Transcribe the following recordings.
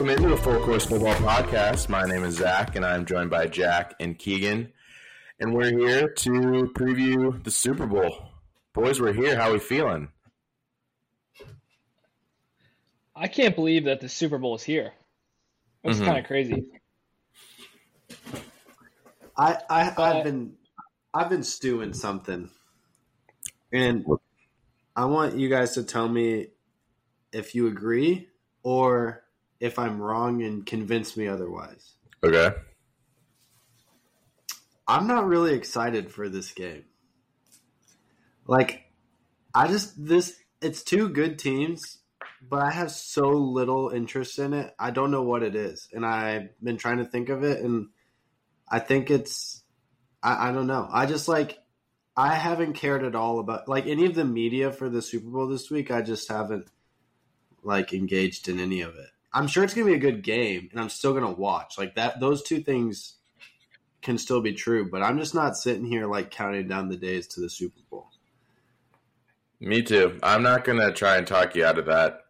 welcome into the Full Course Football Podcast. My name is Zach, and I'm joined by Jack and Keegan, and we're here to preview the Super Bowl. Boys, we're here. How are we feeling? I can't believe that the Super Bowl is here. That's Mhm. kind of crazy. I, I Uh, I've been I've been stewing something, and I want you guys to tell me if you agree or if I'm wrong and convince me otherwise. Okay. I'm not really excited for this game. Like, I just this it's two good teams, but I have so little interest in it. I don't know what it is, and I've been trying to think of it, and I think it's I, I don't know. I just like I haven't cared at all about like any of the media for the Super Bowl this week. I just haven't like engaged in any of it. I'm sure it's gonna be a good game, and I'm still gonna watch like that. Those two things can still be true, but I'm just not sitting here like counting down the days to the Super Bowl. Me too. I'm not gonna try and talk you out of that.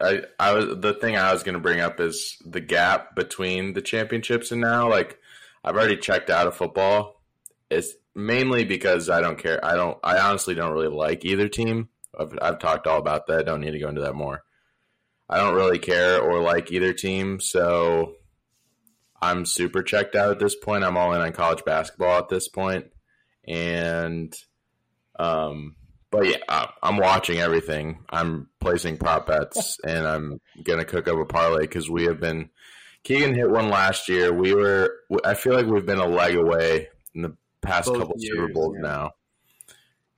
I, I was the thing I was gonna bring up is the gap between the championships and now. Like, I've already checked out of football. It's mainly because I don't care. I don't. I honestly don't really like either team. I've, I've talked all about that. I don't need to go into that more. I don't really care or like either team, so I'm super checked out at this point. I'm all in on college basketball at this point, and um, but yeah, uh, I'm watching everything. I'm placing prop bets, and I'm gonna cook up a parlay because we have been. Keegan hit one last year. We were. I feel like we've been a leg away in the past Both couple Super Bowls yeah. now.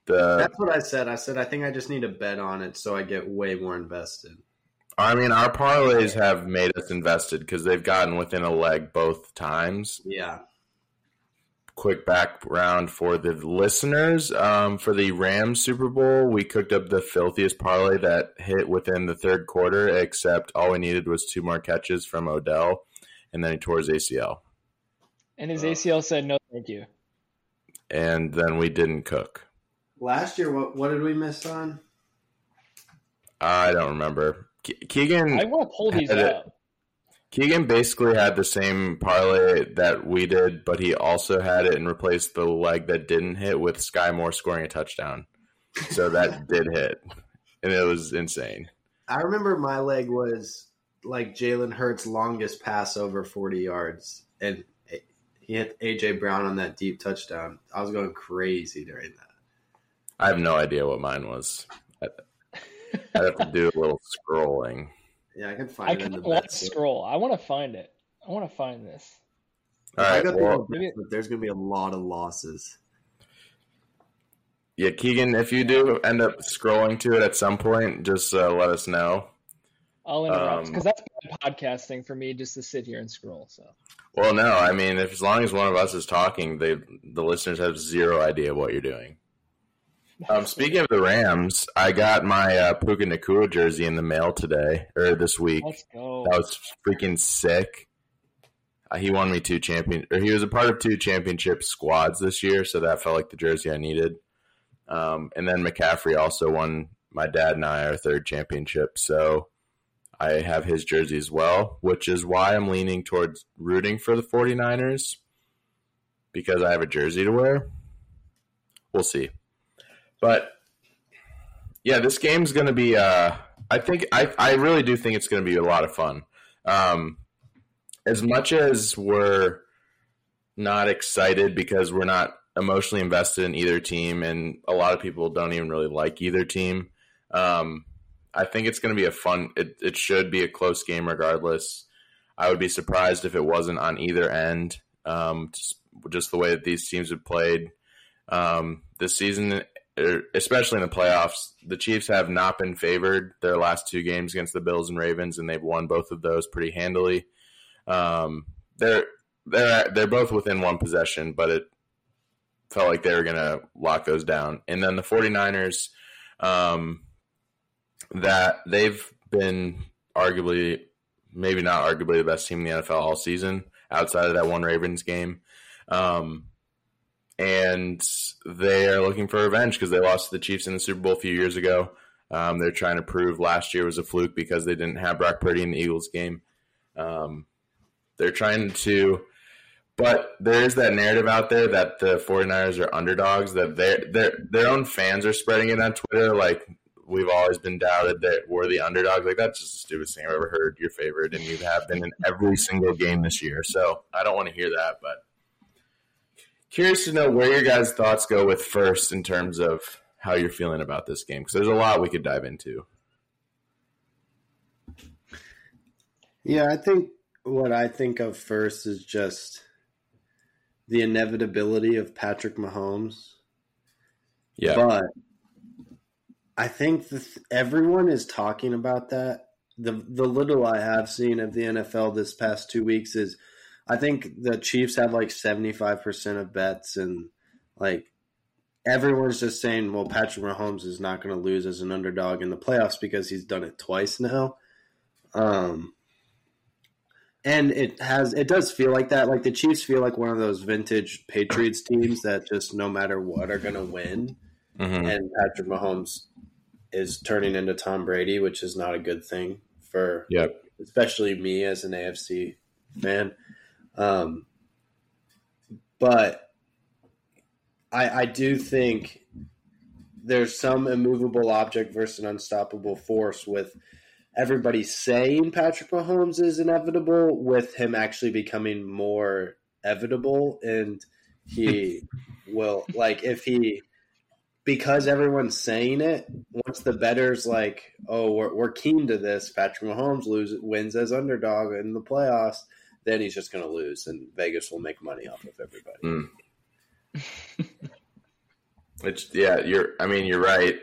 The That's what I said. I said I think I just need to bet on it so I get way more invested. I mean, our parlays have made us invested because they've gotten within a leg both times. Yeah. Quick background for the listeners: um, for the Rams Super Bowl, we cooked up the filthiest parlay that hit within the third quarter. Except all we needed was two more catches from Odell, and then he tore his ACL, And his Uh, ACL said no, thank you. and then we didn't cook. Last year, what what did we miss on? I don't remember. Ke- Keegan I want to pull these had up. Keegan basically had the same parlay that we did, but he also had it and replaced the leg that didn't hit with Skyy Moore scoring a touchdown. So that did hit, and it was insane. I remember my leg was like Jalen Hurts' longest pass over 40 yards, and he hit AJ Brown on that deep touchdown. I was going crazy during that. I have no idea what mine was. I'd I'd have to do a little scrolling. Yeah, I can find I it in kind the of want to scroll. I want to find it. I want to find this. All I right, got the well, little bet slip. There's going to be a lot of losses. yeah, Keegan, if you do end up scrolling to it at some point, just uh, let us know. I'll interrupt Um, because that's bad podcasting for me just to sit here and scroll. So Well, no, I mean, if as long as one of us is talking, they the listeners have zero idea what you're doing. Um, speaking of the Rams, I got my uh, Puka Nacua jersey in the mail today or this week. let's go. That was freaking sick. Uh, he won me two champion, or he was a part of two championship squads this year, so that felt like the jersey I needed. Um, and then McCaffrey also won my dad and I our third championship, so I have his jersey as well, which is why I'm leaning towards rooting for the 49ers because I have a jersey to wear. We'll see. But yeah, this game's going to be uh I think I I really do think it's going to be a lot of fun. Um as much as we're not excited because we're not emotionally invested in either team and a lot of people don't even really like either team. Um I think it's going to be a fun it it should be a close game regardless. I would be surprised if it wasn't on either end. Um just, just the way that these teams have played um this season especially in the playoffs, the Chiefs have not been favored their last two games against the Bills and Ravens, and they've won both of those pretty handily. Um, they're they're they're both within one possession, but it felt like they were going to lock those down. And then the 49ers, um, that they've been arguably, maybe not arguably the best team in the NFL all season outside of that one Ravens game. Um, and they are looking for revenge because they lost to the Chiefs in the Super Bowl a few years ago. Um, they're trying to prove last year was a fluke because they didn't have Brock Purdy in the Eagles game. Um, they're trying to, but there is that narrative out there that the 49ers are underdogs, that their their their own fans are spreading it on Twitter. Like we've always been doubted that we're the underdog. Like that's just the stupidest thing I've ever heard. You're favored, and you have been in every single game this year. So I don't want to hear that, but curious to know where your guys' thoughts go with first in terms of how you're feeling about this game because there's a lot we could dive into. Yeah, I think what I think of first is just the inevitability of Patrick Mahomes. Yeah. But I think that everyone is talking about that. The the little I have seen of the NFL this past two weeks is I think the Chiefs have like seventy five percent of bets and like everyone's just saying, well, Patrick Mahomes is not going to lose as an underdog in the playoffs because he's done it twice now. Um, and it has it does feel like that. Like the Chiefs feel like one of those vintage Patriots teams that just no matter what are going to win. Mm-hmm. And Patrick Mahomes is turning into Tom Brady, which is not a good thing for Yep. especially me as an AFC fan. Um, but I, I do think there's some immovable object versus an unstoppable force with everybody saying Patrick Mahomes is inevitable, with him actually becoming more evitable, and he will like if he because everyone's saying it. Once the betters like, oh, we're, we're keen to this. Patrick Mahomes loses wins as underdog in the playoffs. Then he's just going to lose, and Vegas will make money off of everybody. Mm. Which, yeah, you're. I mean, you're right.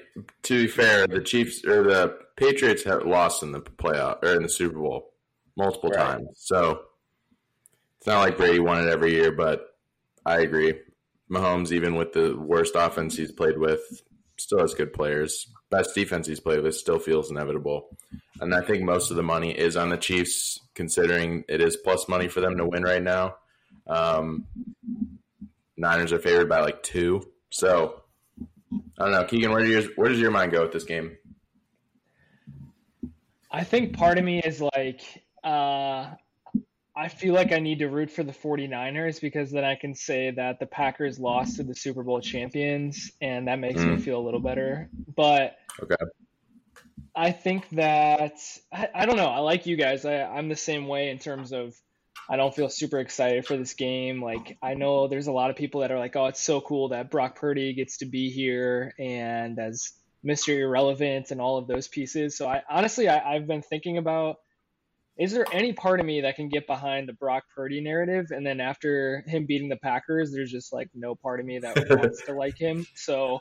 To be fair, the Chiefs or the Patriots have lost in the playoff or in the Super Bowl multiple Right. times. So it's not like Brady won it every year, but I agree. Mahomes, even with the worst offense he's played with, still has good players. Best defense he's played with still feels inevitable. And I think most of the money is on the Chiefs, considering it is plus money for them to win right now. Um, Niners are favored by like two. So I don't know, Keegan. Where, do your, where does your mind go with this game? I think part of me is like, uh, I feel like I need to root for the 49ers because then I can say that the Packers lost to the Super Bowl champions, and that makes me Mm. feel a little better. But Okay. I think that I, I don't know. I like you guys. I, I'm the same way in terms of I don't feel super excited for this game. Like I know there's a lot of people that are like, oh, it's so cool that Brock Purdy gets to be here and as Mr. Irrelevant and all of those pieces. So I honestly I, I've been thinking about is there any part of me that can get behind the Brock Purdy narrative? And then after him beating the Packers, there's just like no part of me that wants to like him. So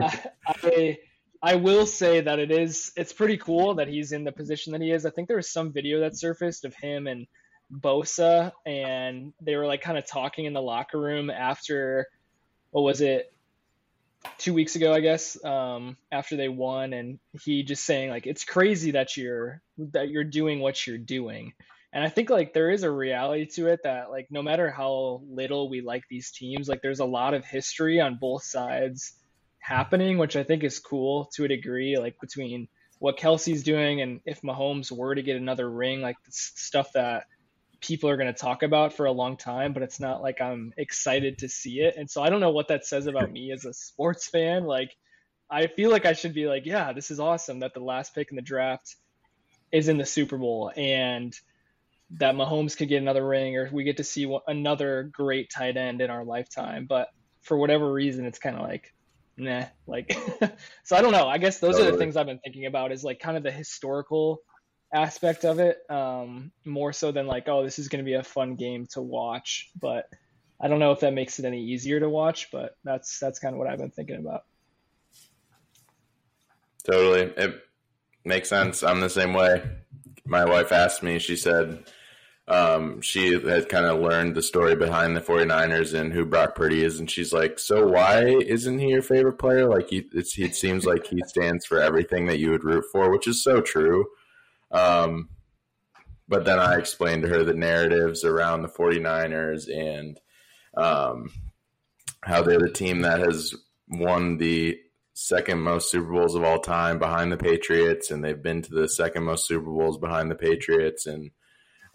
I, I I will say that it is it's pretty cool that he's in the position that he is. I think there was some video that surfaced of him and Bosa and they were like kind of talking in the locker room after what was it two weeks ago I guess um, after they won and he just saying like it's crazy that you're that you're doing what you're doing and I think like there is a reality to it that like no matter how little we like these teams like there's a lot of history on both sides happening, which I think is cool to a degree, like between what Kelce's doing and if Mahomes were to get another ring, like stuff that people are going to talk about for a long time, but it's not like I'm excited to see it. And so I don't know what that says about me as a sports fan. Like, I feel like I should be like, yeah, this is awesome that the last pick in the draft is in the Super Bowl and that Mahomes could get another ring or we get to see another great tight end in our lifetime. But for whatever reason, it's kind of like, nah, like, so I don't know. I guess those are the things I've been thinking about is like kind of the historical aspect of it, um, more so than like, oh, this is going to be a fun game to watch. But I don't know if that makes it any easier to watch, but that's that's kind of what I've been thinking about. Totally. It makes sense. I'm the same way. My wife asked me, she said um, she had kind of learned the story behind the 49ers and who Brock Purdy is. And she's like, So why isn't he your favorite player? Like, he, it seems like he stands for everything that you would root for, which is so true. Um, but then I explained to her the narratives around the 49ers and um, how they're the team that has won the second most Super Bowls of all time behind the Patriots, and they've been to the second most Super Bowls behind the Patriots. And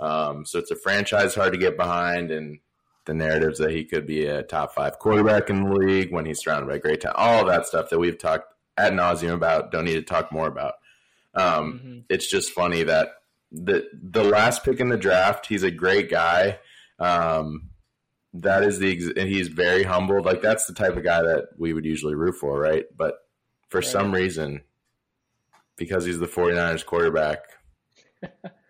Um, so it's a franchise hard to get behind, and the narratives that he could be a top five quarterback in the league when he's surrounded by great talent, all that stuff that we've talked ad nauseum about. Don't need to talk more about. Um, mm-hmm. It's just funny that the the last pick in the draft, he's a great guy. Um, that is the and he's very humble. Like that's the type of guy that we would usually root for, right? But for right. some reason, because he's the 49ers quarterback,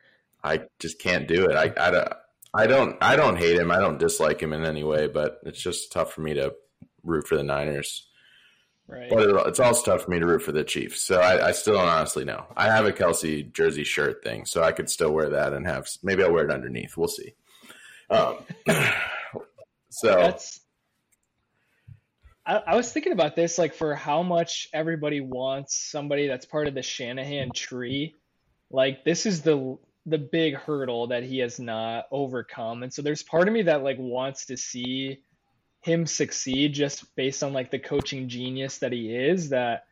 I just can't do it. I, I don't I don't I don't hate him. I don't dislike him in any way, but it's just tough for me to root for the Niners. Right. But it's also tough for me to root for the Chiefs. So I, I, still don't honestly know. I have a Kelce jersey shirt thing, so I could still wear that and have maybe I'll wear it underneath. We'll see. Um, so that's. I, I was thinking about this, like for how much everybody wants somebody that's part of the Shanahan tree. Like this is the the big hurdle that he has not overcome, and so there's part of me that like wants to see him succeed just based on like the coaching genius that he is that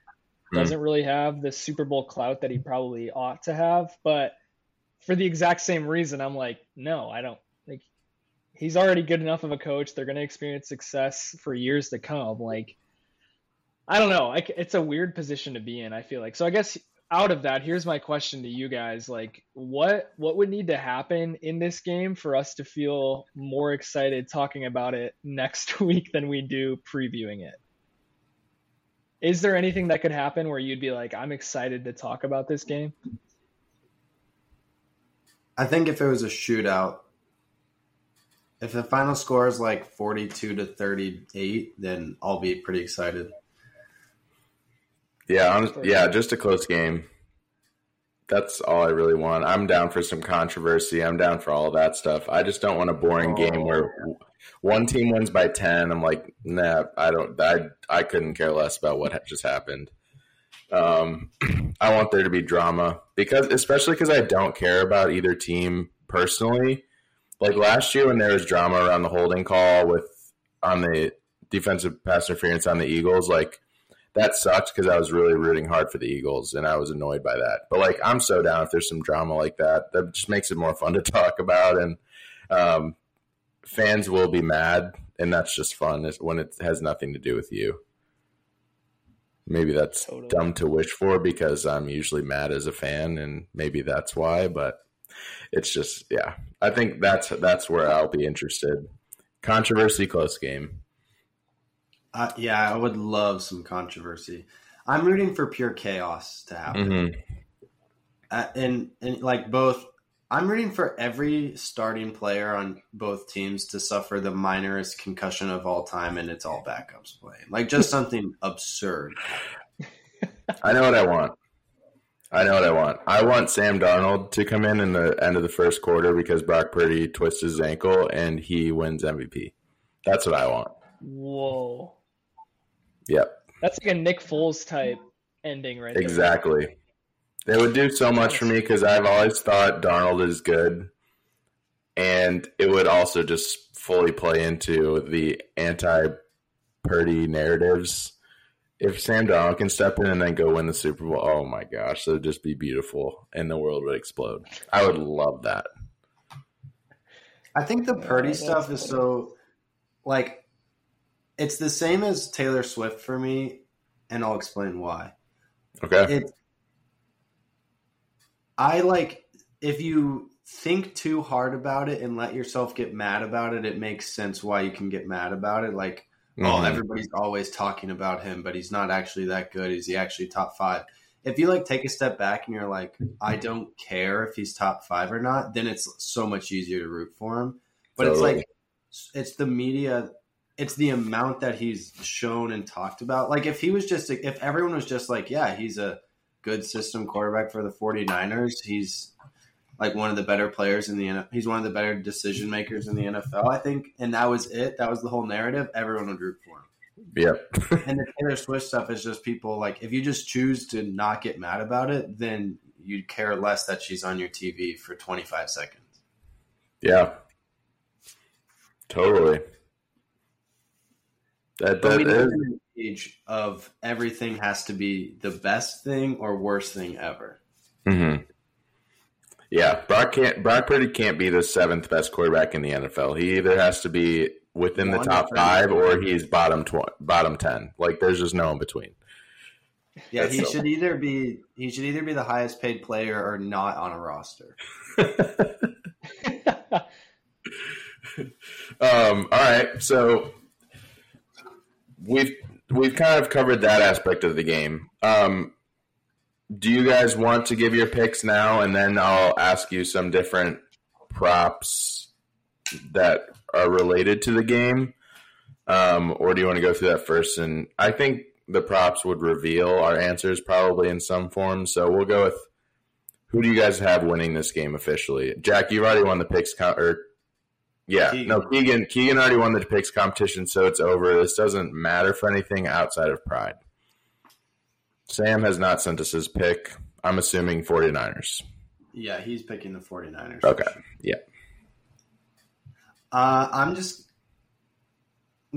mm. doesn't really have the Super Bowl clout that he probably ought to have. But for the exact same reason, I'm like, no, I don't like he's already good enough of a coach. They're going to experience success for years to come. Like, I don't know. I, it's a weird position to be in. I feel like so. I guess out of that, here's my question to you guys: like, what what would need to happen in this game for us to feel more excited talking about it next week than we do previewing it? Is there anything that could happen where you'd be like, I'm excited to talk about this game? I think if it was a shootout, if the final score is like 42 to 38, then I'll be pretty excited. Yeah, I'm, yeah, just a close game. That's all I really want. I'm down for some controversy. I'm down for all of that stuff. I just don't want a boring oh. game where one team wins by 10. I'm like, nah, I don't I I couldn't care less about what just happened. Um I want there to be drama because especially cuz I don't care about either team personally. Like last year when there was drama around the holding call with on the defensive pass interference on the Eagles, like that sucked because I was really rooting hard for the Eagles and I was annoyed by that. But like, I'm so down if there's some drama like that. That just makes it more fun to talk about, and um, fans will be mad, and that's just fun when it has nothing to do with you. Maybe that's totally. dumb to wish for because I'm usually mad as a fan, and maybe that's why. But it's just, yeah, I think that's that's where I'll be interested. Controversy, close game. Uh, yeah, I would love some controversy. I'm rooting for pure chaos to happen. Mm-hmm. Uh, and and like both, I'm rooting for every starting player on both teams to suffer the minorest concussion of all time, and it's all backups playing. Like just something absurd. I know what I want. I know what I want. I want Sam Darnold to come in in the end of the first quarter because Brock Purdy twists his ankle and he wins MVP. That's what I want. Whoa. Yep. That's like a Nick Foles type ending, right? Exactly. They would do so much for me because I've always thought Darnold is good, and it would also just fully play into the anti Purdy narratives. If Sam Darnold can step in and then go win the Super Bowl, oh my gosh, that would just be beautiful, and the world would explode. I would love that. I think the Purdy stuff is so like it's the same as Taylor Swift for me, and I'll explain why. Okay. It, I like if you think too hard about it and let yourself get mad about it, it makes sense why you can get mad about it. Like, oh, mm-hmm. oh, everybody's always talking about him, but he's not actually that good. Is he actually top five? If you like take a step back and you're like, I don't care if he's top five or not, then it's so much easier to root for him. But totally. it's like it's the media it's the amount that he's shown and talked about. Like if he was just if everyone was just like, yeah, he's a good system quarterback for the 49ers. He's like one of the better players in the NFL. He's one of the better decision makers in the NFL, I think. And that was it. That was the whole narrative. Everyone would root for him. Yep. and the Taylor Swift stuff is just people like if you just choose to not get mad about it, then you'd care less that she's on your TV for 25 seconds. Yeah. Totally. That, that is age of everything has to be the best thing or worst thing ever. Mm-hmm. Yeah, Brock can't. Brock Purdy can't be the seventh best quarterback in the NFL. He either has to be within the top five or he's bottom tw- bottom ten. Like there's just no in between. Yeah, That's he so- should either be he should either be the highest paid player or not on a roster. Um, all right, so we've we've kind of covered that aspect of the game. Um, do you guys want to give your picks now, and then I'll ask you some different props that are related to the game, um, or do you want to go through that first? And I think the props would reveal our answers probably in some form. So we'll go with who do you guys have winning this game officially? Jack, you've already won the picks, com- or yeah, Keegan. no, Keegan. Keegan already won the picks competition, so it's over. This doesn't matter for anything outside of pride. Sam has not sent us his pick. I'm assuming 49ers. Yeah, he's picking the 49ers. Okay. Yeah. Uh, I'm just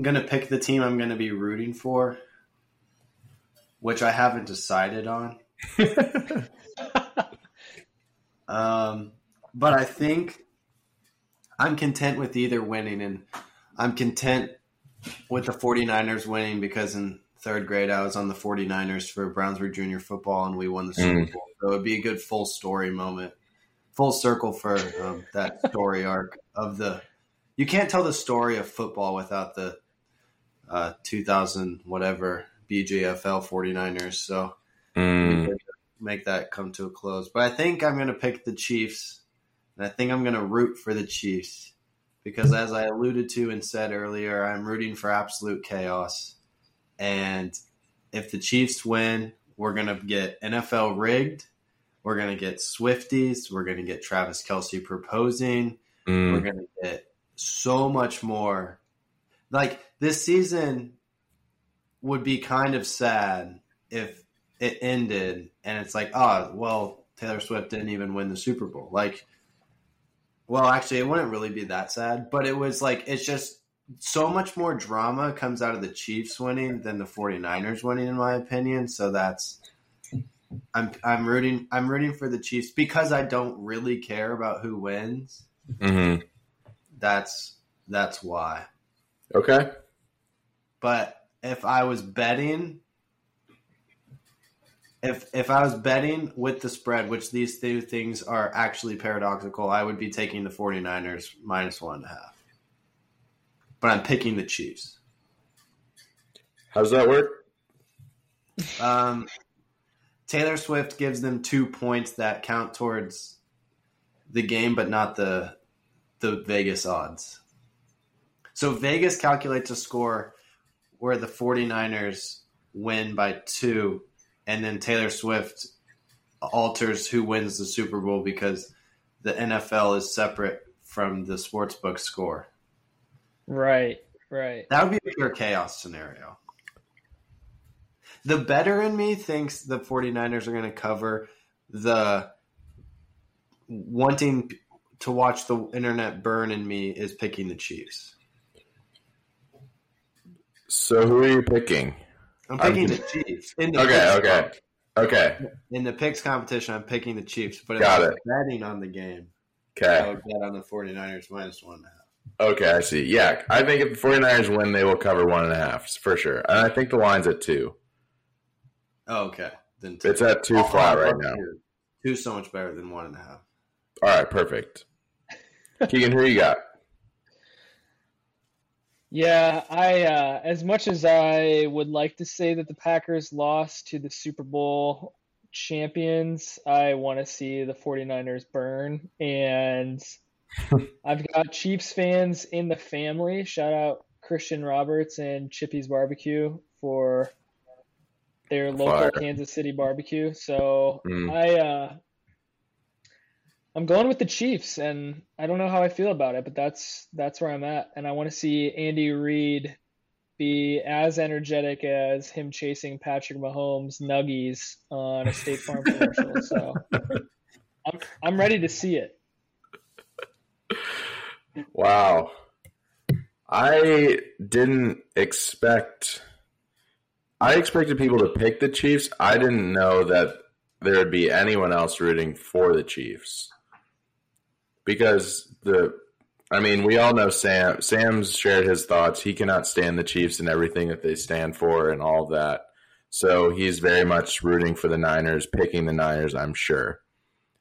gonna pick the team I'm gonna be rooting for, which I haven't decided on. Um, but I think I'm content with either winning, and I'm content with the 49ers winning because in third grade I was on the 49ers for Brownsburg Junior Football, and we won the Super Mm. Bowl. So it'd be a good full story moment, full circle for um, that story arc of the. You can't tell the story of football without the uh, 2000 whatever BJFL 49ers. So Mm, make that come to a close. But I think I'm going to pick the Chiefs, and I think I'm going to root for the Chiefs because, as I alluded to and said earlier, I'm rooting for absolute chaos. And if the Chiefs win, we're going to get NFL rigged. We're going to get Swifties. We're going to get Travis Kelce proposing. We're mm, going to get so much more. Like this season would be kind of sad if it ended and it's like, oh, well, Taylor Swift didn't even win the Super Bowl. Like, well, actually, it wouldn't really be that sad, but it was like, it's just so much more drama comes out of the Chiefs winning than the 49ers winning, in my opinion. So that's. I'm I'm rooting I'm rooting for the Chiefs because I don't really care about who wins mhm. that's that's why. Okay. But if I was betting if if I was betting with the spread, which these two things are actually paradoxical, I would be taking the 49ers minus one and a half. But I'm picking the Chiefs. How does that work? Um, Taylor Swift gives them two points that count towards the game, but not the the Vegas odds. So Vegas calculates a score where the 49ers win by two, and then Taylor Swift alters who wins the Super Bowl because the NFL is separate from the sportsbook score. right, right. That would be a pure chaos scenario. The better in me thinks the 49ers are going to cover the wanting to watch the internet burn in me is picking the Chiefs. So who are you picking? I'm I'm- picking the Chiefs. In the Okay, okay. comp- Okay. In the picks competition, I'm picking the Chiefs. But if Got I'm it. betting on the game, okay, I would bet on the 49ers minus one and a half. Okay, I see. Yeah, I think if the 49ers win, they will cover one and a half for sure. And I think the line's at two. Oh, okay. Then It's at two Oh, flat right now. two. Two's so much better than one and a half. All right, perfect. Keegan, who you got? Yeah, I uh, as much as I would like to say that the Packers lost to the Super Bowl champions, I want to see the 49ers burn and I've got Chiefs fans in the family. Shout out Christian Roberts and Chippy's Barbecue for their local Fire. Kansas City barbecue. So Mm. I uh I'm going with the Chiefs, and I don't know how I feel about it, but that's that's where I'm at, and I want to see Andy Reid be as energetic as him chasing Patrick Mahomes nuggies on a State Farm commercial. So I'm I'm ready to see it. Wow. I didn't expect. I expected people to pick the Chiefs. I didn't know that there would be anyone else rooting for the Chiefs. Because the I mean, we all know Sam. Sam's shared his thoughts. He cannot stand the Chiefs and everything that they stand for and all that. So he's very much rooting for the Niners, picking the Niners, I'm sure.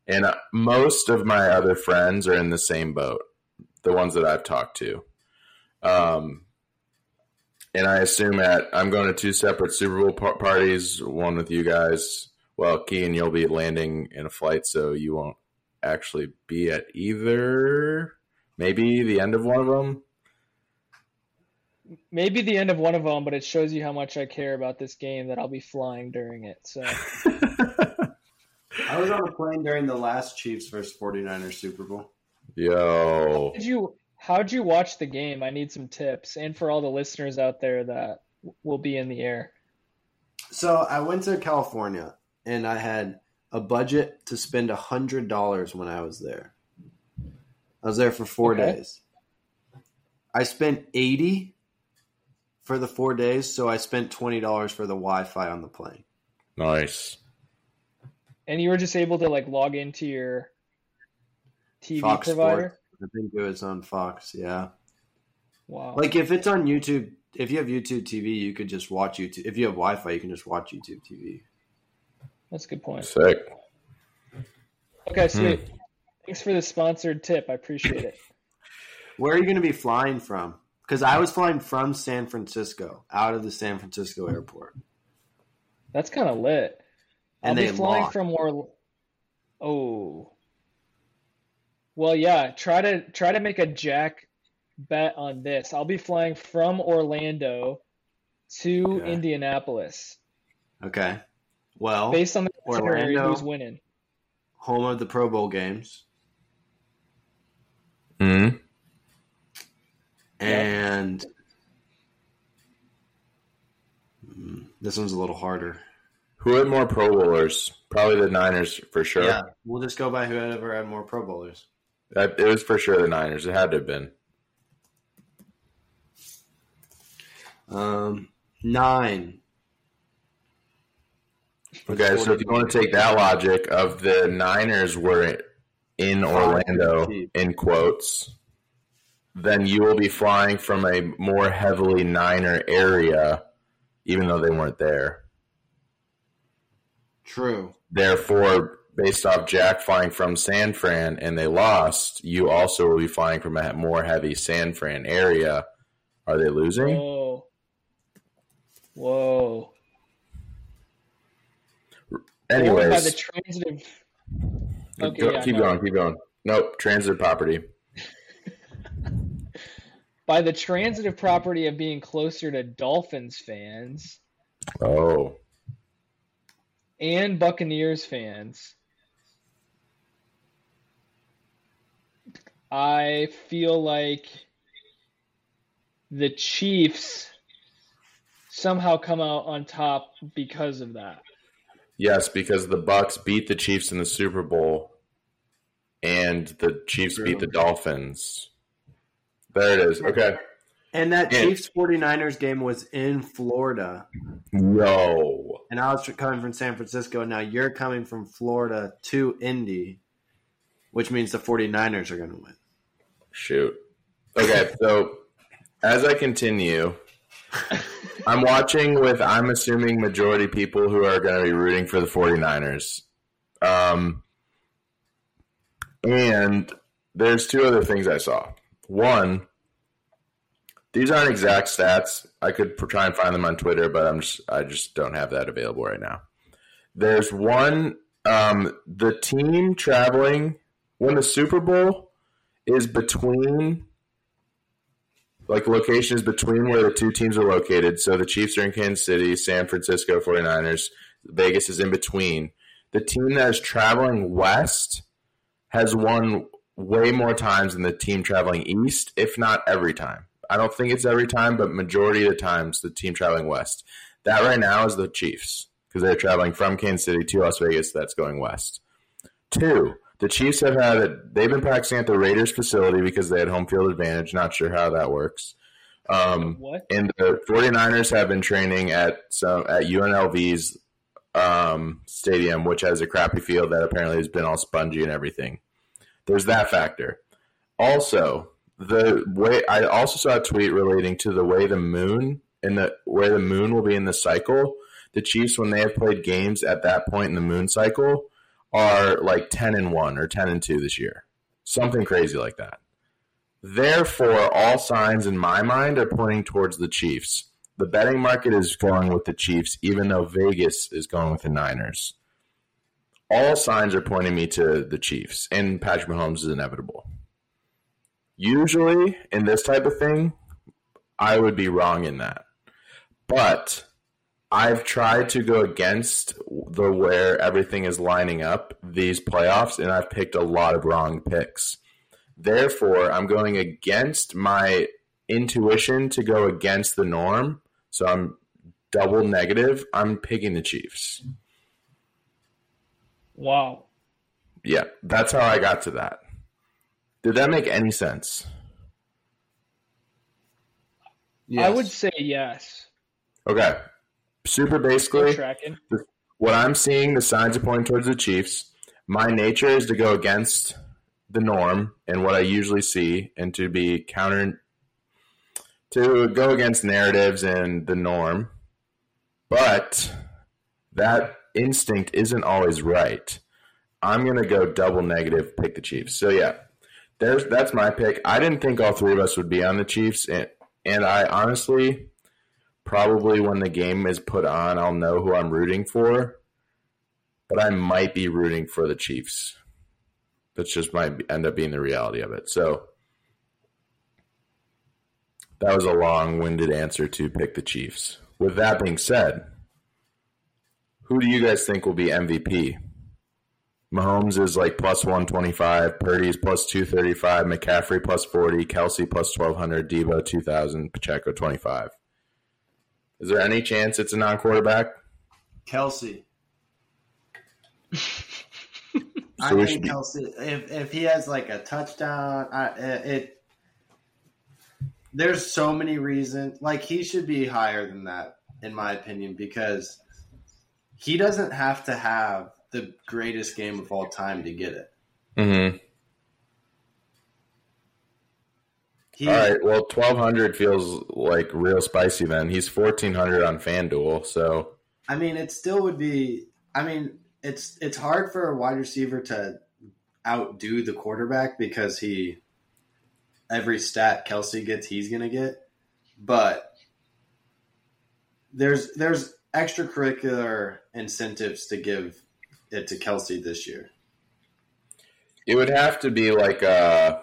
And uh, most of my other friends are in the same boat, the ones that I've talked to. Um, and I assume at I'm going to two separate Super Bowl par- parties, one with you guys. Well, Kean, you'll be landing in a flight, so you won't actually be at either. Maybe the end of one of them. Maybe the end of one of them, but it shows you how much I care about this game that I'll be flying during it. So I was on a plane during the last Chiefs versus 49ers Super Bowl. Yo, did you how'd you watch the game? I need some tips, and for all the listeners out there that will be in the air. So I went to California and I had a budget to spend a hundred dollars when I was there. I was there for four Okay. days. I spent eighty for the four days, so I spent twenty dollars for the Wi-Fi on the plane. nice. And you were just able to like log into your TV Fox provider. Sports. I think it was on Fox. Yeah, Wow. like if it's on YouTube, if you have YouTube TV, you could just watch YouTube. If you have Wi-Fi, you can just watch YouTube TV. That's a good point. Sick. Okay, hmm. sweet. Thanks for the sponsored tip. I appreciate it. Where are you going to be flying from? Because I was flying from San Francisco, out of the San Francisco airport. That's kind of lit. And I'll they be flying lost. from Or. Oh. Well, yeah. Try to try to make a jack bet on this. I'll be flying from Orlando to Okay. Indianapolis, Okay. Well, based on the itinerary Orlando. who's winning. home of the Pro Bowl games, hmm and Mm, this one's a little harder. Who had more Pro Bowlers? Probably the Niners for sure. Yeah, we'll just go by whoever had more Pro Bowlers. That, it was for sure the Niners. It had to have been. Um, nine. Okay, so if you want to take that logic of the Niners were in Orlando in quotes, then you will be flying from a more heavily Niner area, even though they weren't there. True. Therefore, based off Jack flying from San Fran and they lost, you also will be flying from a more heavy San Fran area. Are they losing? Whoa. Whoa. Going by the Anyways, transitive. go- Okay, yeah, keep no. going, keep going. Nope, Transitive property. By the transitive property of being closer to Dolphins fans Oh, and Buccaneers fans, I feel like the Chiefs somehow come out on top because of that. Yes, because the Bucs beat the Chiefs in the Super Bowl, and the Chiefs True. beat the Dolphins. There it is. Okay. And that Yeah. Chiefs 49ers game was in Florida. Yo. And I was coming from San Francisco. And now you're coming from Florida to Indy, which means the 49ers are going to win. Shoot. Okay, so as I continue, I'm watching with, I'm assuming, majority people who are going to be rooting for the 49ers. Um, and there's two other things I saw. One, these aren't exact stats. I could try and find them on Twitter, but I'm just I just don't have that available right now. There's one um, the team traveling when the Super Bowl is between like locations between where the two teams are located. So the Chiefs are in Kansas City, San Francisco 49ers, Vegas is in between. The team that is traveling west has won way more times than the team traveling east, if not every time. I don't think it's every time, but majority of the times the team traveling west. That right now is the Chiefs because they're traveling from Kansas City to Las Vegas. That's going west. Two, the Chiefs have had it. They've been practicing at the Raiders facility because they had home field advantage. Not sure how that works. Um, What? and the 49ers have been training at some at UNLV's um, stadium, which has a crappy field that apparently has been all spongy and everything. there's that factor. Also, the way I also saw a tweet relating to the way the moon and the where the moon will be in the cycle. The Chiefs, when they have played games at that point in the moon cycle, are like ten and one or ten and two this year, something crazy like that. Therefore, all signs in my mind are pointing towards the Chiefs. The betting market is going with the Chiefs, even though Vegas is going with the Niners. All signs are pointing me to the Chiefs, and Patrick Mahomes is inevitable. Usually, in this type of thing, I would be wrong in that. But I've tried to go against the where everything is lining up these playoffs, and I've picked a lot of wrong picks. Therefore, I'm going against my intuition to go against the norm. So I'm double negative. I'm picking the Chiefs. Wow. Yeah, that's how I got to that. Did that make any sense? Yes. I would say yes. Okay. Super basically, what I'm seeing, the signs are pointing towards the Chiefs. My nature is to go against the norm and what I usually see and to be counter to go against narratives and the norm. But that instinct isn't always right. I'm going to go double negative, pick the Chiefs. So, yeah, there's that's my pick. I didn't think all three of us would be on the Chiefs, and, and I honestly probably when the game is put on, I'll know who I'm rooting for. But I might be rooting for the Chiefs. That's just might end up being the reality of it. So that was a long-winded answer to pick the Chiefs. With that being said, who do you guys think will be MVP? Mahomes is like plus 125, Purdy is plus 235, McCaffrey plus 40, Kelce plus 1200, Deebo 2000, Pacheco 25. Is there any chance it's a non quarterback? Kelce. so I think Kelce, if, if he has like a touchdown, I, it there's so many reasons. Like he should be higher than that, in my opinion, because he doesn't have to have the greatest game of all time to get it. Mm-hmm. He, all right. Well, twelve hundred feels like real spicy. Then he's fourteen hundred on FanDuel. So I mean, it still would be. I mean, it's it's hard for a wide receiver to outdo the quarterback because he every stat Kelce gets, he's gonna get. But there's there's extracurricular incentives to give it to Kelce this year? It would have to be like uh,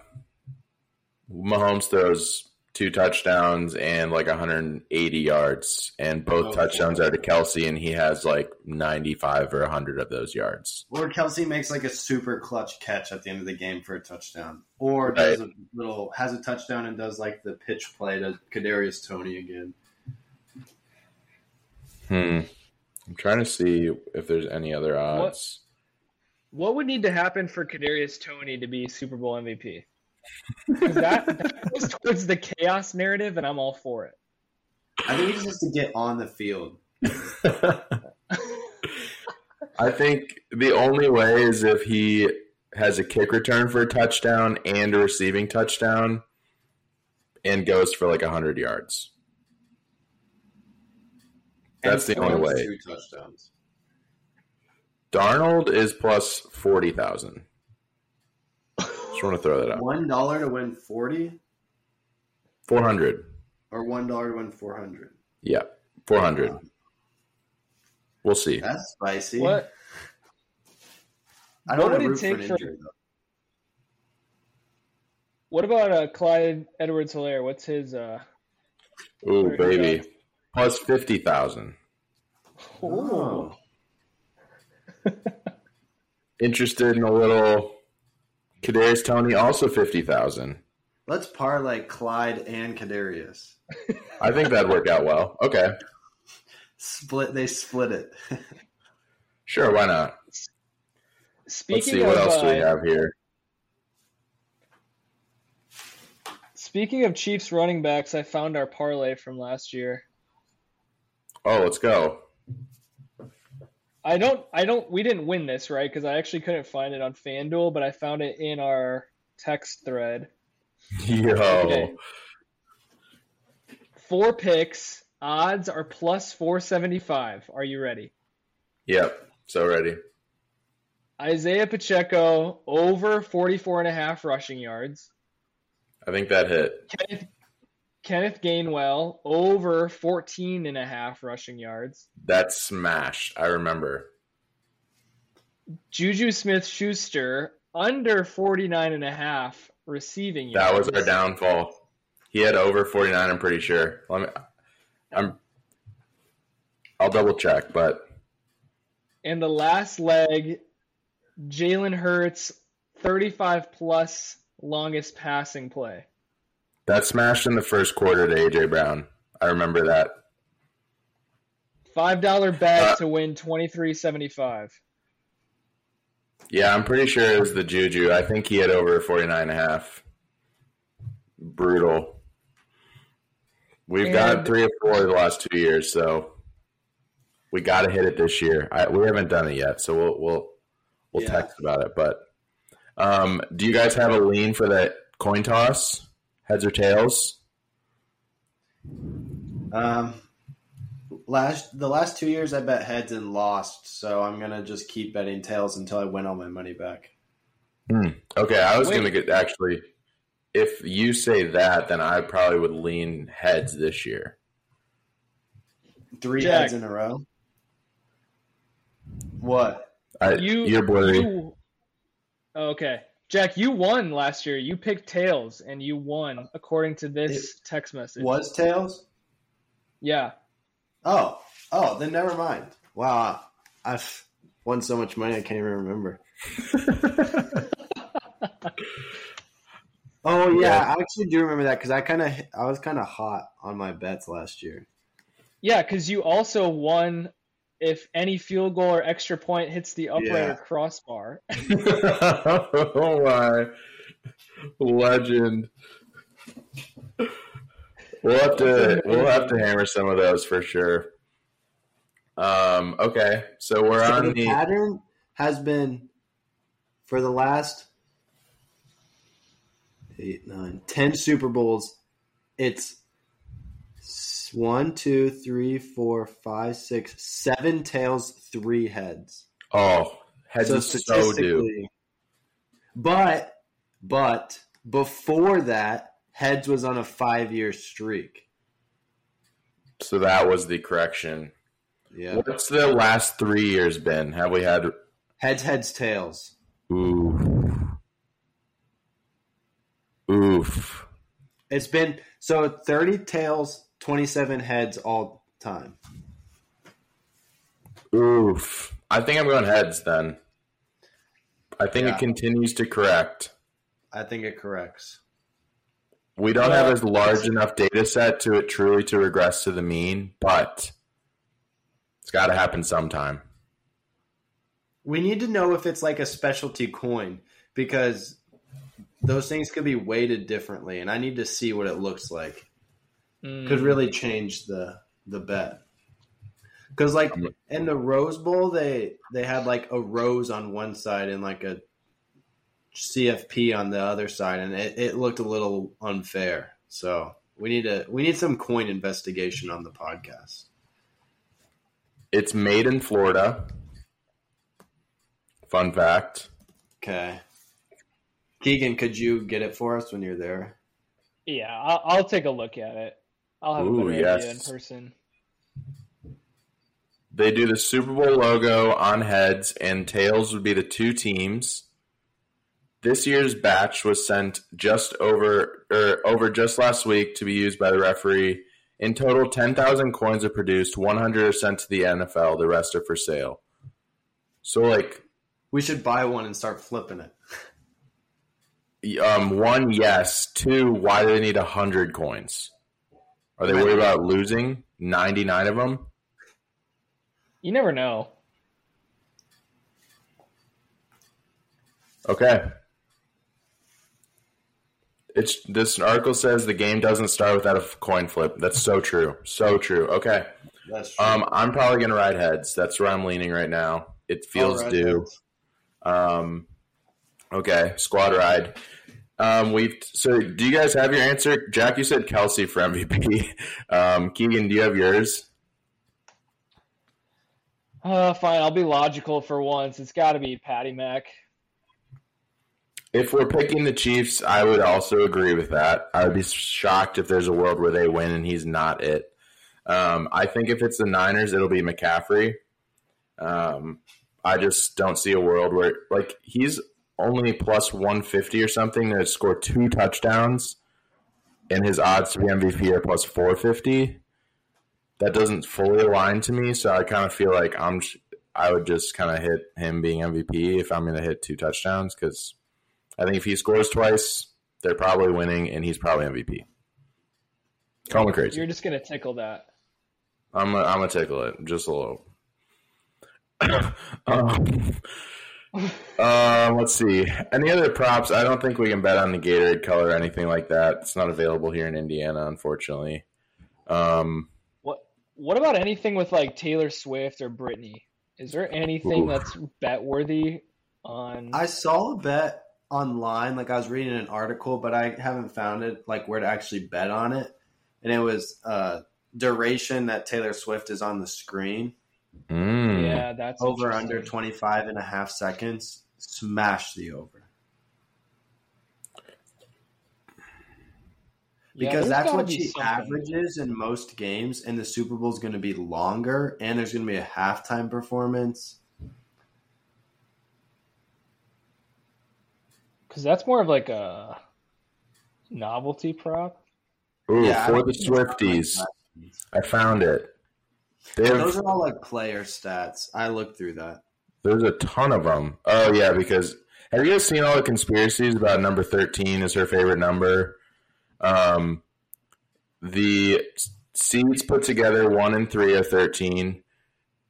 Mahomes throws two touchdowns and like 180 yards, and both oh, touchdowns are to Kelce, and he has like 95 or 100 of those yards. Or Kelce makes like a super clutch catch at the end of the game for a touchdown, or does a little has a touchdown and does like the pitch play to Kadarius Toney again. Hmm. I'm trying to see if there's any other odds. What, what would need to happen for Kadarius Toney to be Super Bowl MVP? That, that goes towards the chaos narrative, and I'm all for it. I think he just has to get on the field. I think the only way is if he has a kick return for a touchdown and a receiving touchdown and goes for like 100 yards. That's the only way. Two touchdowns. Darnold is plus forty thousand. Just want to throw that out. One dollar to win forty. Four hundred. Or one dollar to win four hundred. Yeah, four hundred. We'll see. That's spicy. What? I don't what would it take for, injury, What about uh, Clyde Edwards Helaire? What's his uh Oh baby plus fifty thousand. Oh. Interested in a little Kadarius Toney also fifty thousand. Let's parlay Clyde and Kadarius. I think that'd work out well. Okay. Split. They split it. sure. Why not? Speaking Let's see what of, else do we uh, have here. Speaking of Chiefs running backs, I found our parlay from last year. Oh, let's go. I don't. I don't. We didn't win this, right? Because I actually couldn't find it on FanDuel, but I found it in our text thread. Yo. Okay. Four picks. Odds are plus 475. Are you ready? Yep. So ready. Isaiah Pacheco over 44 and a half rushing yards. I think that hit. Kenneth, Kenneth Gainwell over 14 and a half rushing yards. That smashed. I remember. Juju Smith Schuster under 49 and a half receiving yards. That was our downfall. He had over 49, I'm pretty sure. Let me, I'm I'll double check, but And the last leg, Jalen Hurts 35 plus longest passing play. That smashed in the first quarter to AJ Brown. I remember that. Five dollar bet Uh, to win twenty three seventy five. Yeah, I'm pretty sure it was the Juju. I think he had over 49 and a half. Brutal. We've got three or four the last two years, so we got to hit it this year. I, we haven't done it yet, so we'll we'll we'll Yeah. text about it. But um, do you guys have a lean for that coin toss? Heads or tails? Um, last the last two years I bet heads and lost, so I'm gonna just keep betting tails until I win all my money back. Okay, I was Wait. going to get actually. If you say that, then I probably would lean heads this year. Three Jack. heads in a row. What? I, You you're blurry. you Okay. Jack, you won last year. You picked tails and you won according to this text message. Was tails? Yeah. Oh, oh, then never mind. Wow, I've won so much money I can't even remember. Oh yeah, Yeah. I actually do remember that because I kind of I was kind of hot on my bets last year. Yeah, because you also won if any field goal or extra point hits the upright Yeah. or crossbar. oh my legend. We'll have to we'll have to hammer some of those for sure. Um okay. So we're So on the the pattern has been for the last eight, nine, ten Super Bowls. It's s- one, two, three, four, five, six, seven tails, three heads. Oh, heads so is so statistically, but but before that, heads was on a five year streak. So that was the correction. Yeah, What's the last three years been? Have we had heads, heads, tails. oof. Oof. It's been so thirty tails, twenty seven heads all time. Oof. I think I'm going heads then. I think Yeah. it continues to correct. I think it corrects. We don't Yeah. have as large enough data set to it truly to regress to the mean, but it's got to happen sometime. We need to know if it's like a specialty coin because those things could be weighted differently, and I need to see what it looks like. Mm. Could really change the the bet. Because like in the Rose Bowl, they they had like a rose on one side and like a CFP on the other side, and it, it looked a little unfair. So we need to we need some coin investigation on the podcast. It's made in Florida. Fun fact. Okay. Keegan, could you get it for us when you're there? Yeah, I'll, I'll take a look at it. I'll have Ooh, a better idea in yes. person. They do the Super Bowl logo on heads, and tails would be the two teams. This year's batch was sent just over or over just last week to be used by the referee. In total, ten thousand coins are produced. One hundred are sent to the NFL. The rest are for sale. So, like, We should buy one and start flipping it. um, one, yes. Two, why do they need hundred coins? Are they worried about losing ninety nine of them? You never know. Okay. It's this article says the game doesn't start without a coin flip. That's so true. So true. Okay. That's true. Um, I'm probably gonna ride heads. That's where I'm leaning right now. It feels due. that's- Um, okay, squad ride. Um, we've so. Do you guys have your answer? Jack, you said Kelce for MVP. Um, Keegan, do you have yours? Uh, fine. I'll be logical for once. It's got to be Patty Mac. If we're picking the Chiefs, I would also agree with that. I would be shocked if there's a world where they win and he's not it. Um, I think if it's the Niners, it'll be McCaffrey. Um, I just don't see a world where like he's only plus 150 or something to score two touchdowns, and his odds to be MVP are plus 450. That doesn't fully align to me, so I kind of feel like I'm. I would just kind of hit him being MVP if I'm going to hit two touchdowns because I think if he scores twice, they're probably winning, and he's probably MVP. Call me crazy. You're just gonna tickle that. I'm gonna, I'm gonna tickle it just a little. um, um, let's see. Any other props? I don't think we can bet on the Gatorade color or anything like that. It's not available here in Indiana, unfortunately. Um, What What about anything with like Taylor Swift or Brittany? Is there anything Ooh. that's bet worthy on? I saw a bet online, like I was reading an article, but I haven't found it, like where to actually bet on it. And it was uh, duration that Taylor Swift is on the screen, mm, yeah, that's over under interesting. 25 and a half seconds. Smash the over. Because there's that's what be she something. averages in most games, and the Super Bowl is going to be longer, and there's going to be a halftime performance. Because that's more of like a novelty prop. Ooh, Yeah, for the think it's not like Swifties, that. I found it. Those are all like player stats. I looked through that. there's a ton of them. Oh yeah, because have you guys seen all the conspiracies about number thirteen is her favorite number? Um, the seeds put together one and three are thirteen.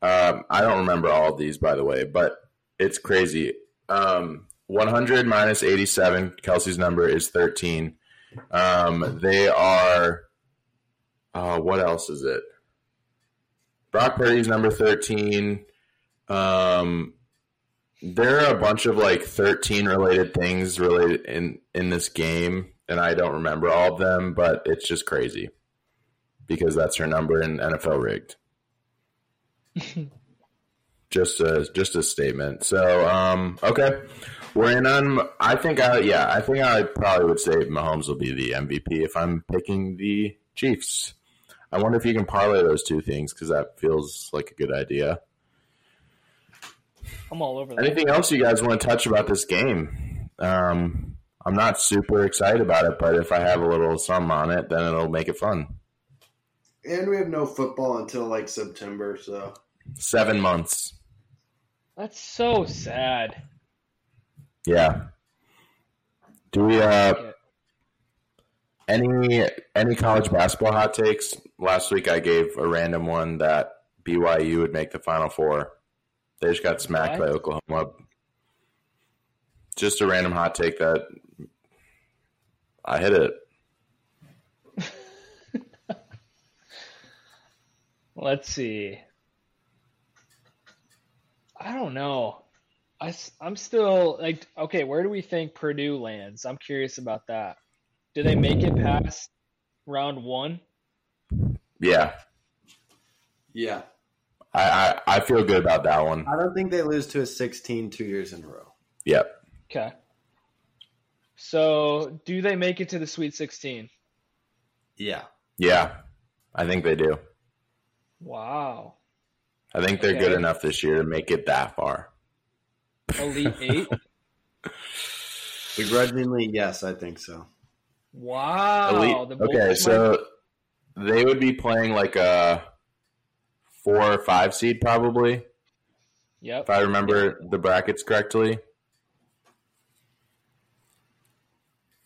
Um, I don't remember all of these, by the way, but it's crazy. Um, 100 minus 87, Kelce's number is 13. Um, they are, uh, what else is it? Brock Purdy's number 13. Um, there are a bunch of like 13 related things related in, in this game, and I don't remember all of them, but it's just crazy because that's her number in NFL rigged. just a just a statement. So, um, okay, we're in on. I think I yeah, I think I probably would say Mahomes will be the MVP if I'm picking the Chiefs. I wonder if you can parlay those two things because that feels like a good idea. I'm all over that. Anything else you guys want to touch about this game? Um, I'm not super excited about it, but if I have a little sum on it, then it'll make it fun. And we have no football until like September, so Seven months. That's so sad. Yeah. Do we uh any any college basketball hot takes? Last week I gave a random one that BYU would make the final four. They just got smacked by Oklahoma. Just a random hot take that I hit it. Let's see. I don't know. I, I, am still like, okay, where do we think Purdue lands? I'm curious about that. Do they make it past round one? Yeah. yeah. I, I, I feel good about that one. I don't think they lose to a 16 two years in a row. Yep. Okay. So, do they make it to the Sweet 16? Yeah. Yeah. I think they do. Wow. I think they're Okay. good enough this year to make it that far. Elite Eight? Begrudgingly, yes, I think so. Wow. Elite- The Bulls okay, might- so they would be playing like a four or five seed probably, Yep. if I remember the brackets correctly.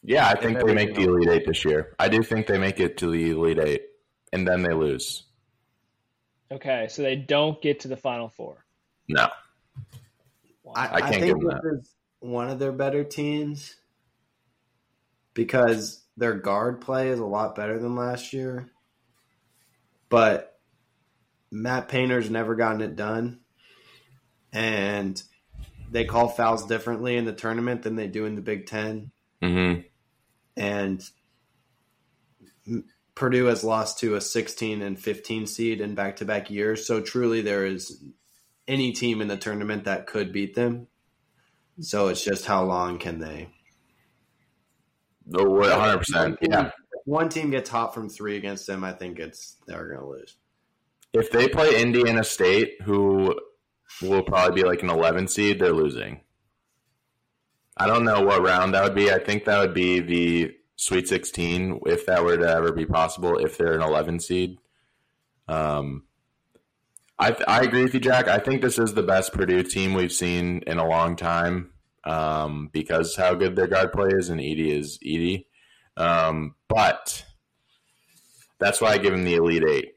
Yeah, I think they make the Elite Eight this year. I do think they make it to the Elite Eight, and then they lose. Okay, so they don't get to the Final Four. No, Wow. I, I I, can't think give them this is one of their better teams because their guard play is a lot better than last year. But Matt Painter's never gotten it done, and they call fouls differently in the tournament than they do in the Big 10 Mm-hmm. and Purdue has lost to a 16 and 15 seed in back to back years. So truly, there is any team in the tournament that could beat them. So it's just how long can they? Oh, 100%. Yeah. One team gets hot from three against them, I think it's they're going to lose. If they play Indiana State, who will probably be like an 11 seed, they're losing. I don't know what round that would be. I think that would be the Sweet 16, if that were to ever be possible, if they're an 11 seed. Um, I, I agree with you, Jack. I think this is the best Purdue team we've seen in a long time um, because how good their guard play is, and Edey is Edey. Um, but that's why I give them the Elite Eight.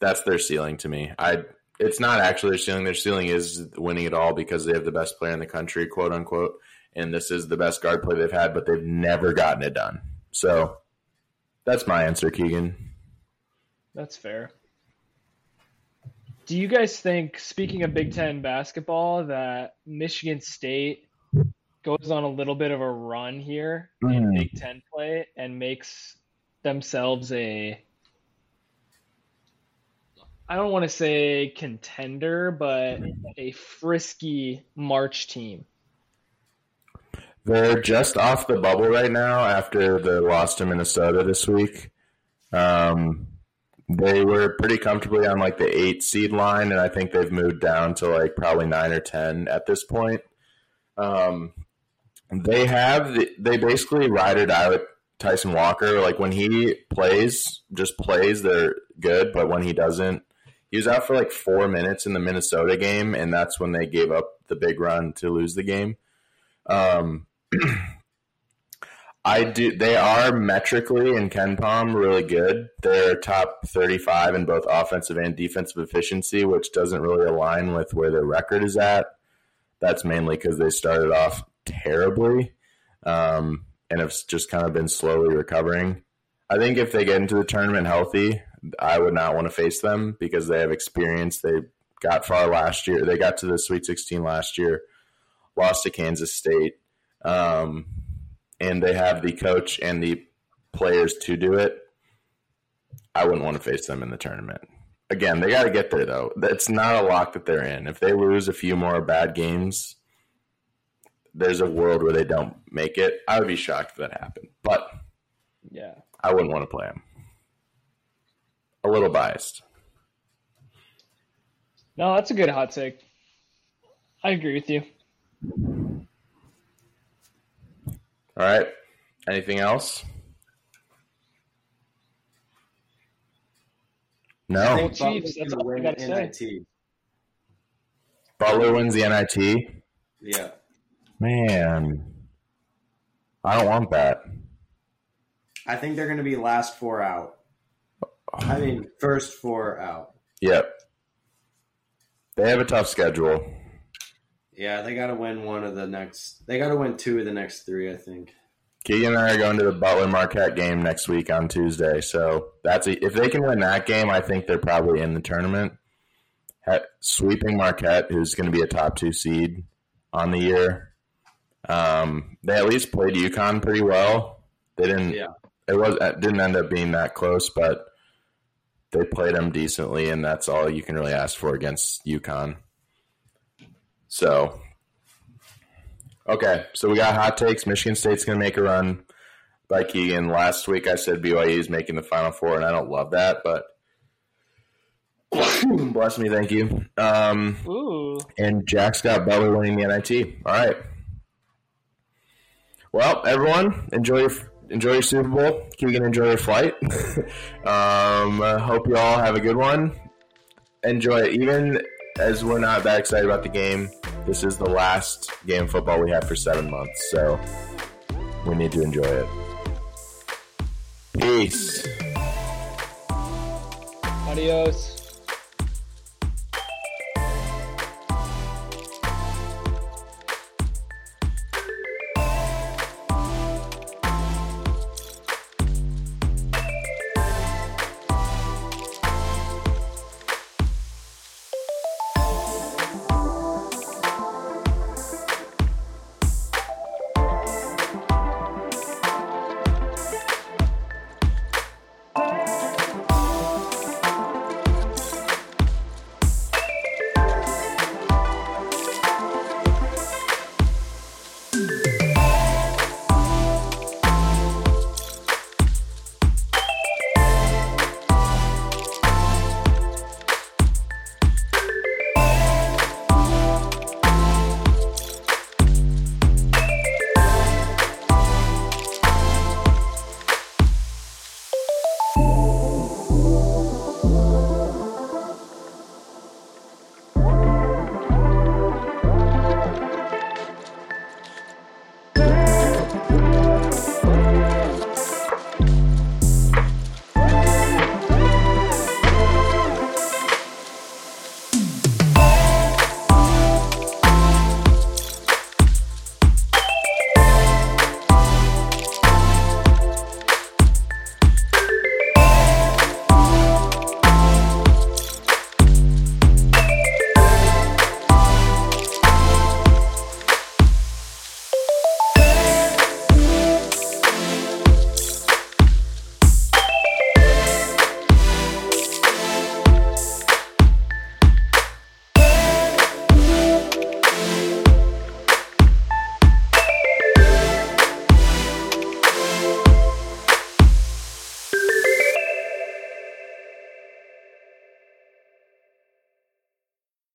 That's their ceiling to me. I it's not actually their ceiling. Their ceiling is winning it all because they have the best player in the country, quote unquote. And this is the best guard play they've had, but they've never gotten it done. So that's my answer, Keegan. That's fair. Do you guys think, speaking of Big Ten basketball, that Michigan State goes on a little bit of a run here in Mm. Big Ten play and makes themselves a I don't want to say contender, but a frisky March team. They're just off the bubble right now after the loss to Minnesota this week. Um, they were pretty comfortably on like the eight seed line, and I think they've moved down to like probably nine or ten at this point. Um, they have they basically ride or die with Tyson Walker. Like when he plays, just plays, they're good, but when he doesn't, he was out for like four minutes in the Minnesota game, and that's when they gave up the big run to lose the game. Um, I do. They are metrically in KenPom really good. They're top thirty-five in both offensive and defensive efficiency, which doesn't really align with where their record is at. That's mainly because they started off terribly um, and have just kind of been slowly recovering. I think if they get into the tournament healthy, I would not want to face them because they have experience. They got far last year. They got to the Sweet 16 last year, lost to Kansas State, um, and they have the coach and the players to do it. I wouldn't want to face them in the tournament. Again, they got to get there though. It's not a lock that they're in. If they lose a few more bad games, there's a world where they don't make it. I would be shocked if that happened, but Yeah. I wouldn't want to play them. A little biased. No, that's a good hot take. I agree with you. All right. Anything else? No. think Chiefs, that's all I win gotta say. NIT. Butler wins the NIT. Yeah. Man, I don't want that. I think they're going to be last four out. I mean, first four out. Yep. They have a tough schedule. Yeah, they got to win one of the next. They got to win two of the next three, I think. Keegan and I are going to the Butler Marquette game next week on Tuesday. So that's a, if they can win that game, I think they're probably in the tournament. Sweeping Marquette, who's going to be a top two seed on the year. Um, they at least played UConn pretty well. They didn't. Yeah. It was it didn't end up being that close, but they played them decently, and that's all you can really ask for against UConn. So, okay, so we got hot takes. Michigan State's going to make a run by Keegan. Last week I said BYU is making the Final Four, and I don't love that, but bless me, thank you. Um, Ooh. and Jack's got Butler winning the NIT. All right. Well, everyone, enjoy your enjoy your Super Bowl. Keegan, enjoy your flight. um, uh, hope you all have a good one. Enjoy it, even as we're not that excited about the game. This is the last game of football we have for seven months, so we need to enjoy it. Peace. Adios.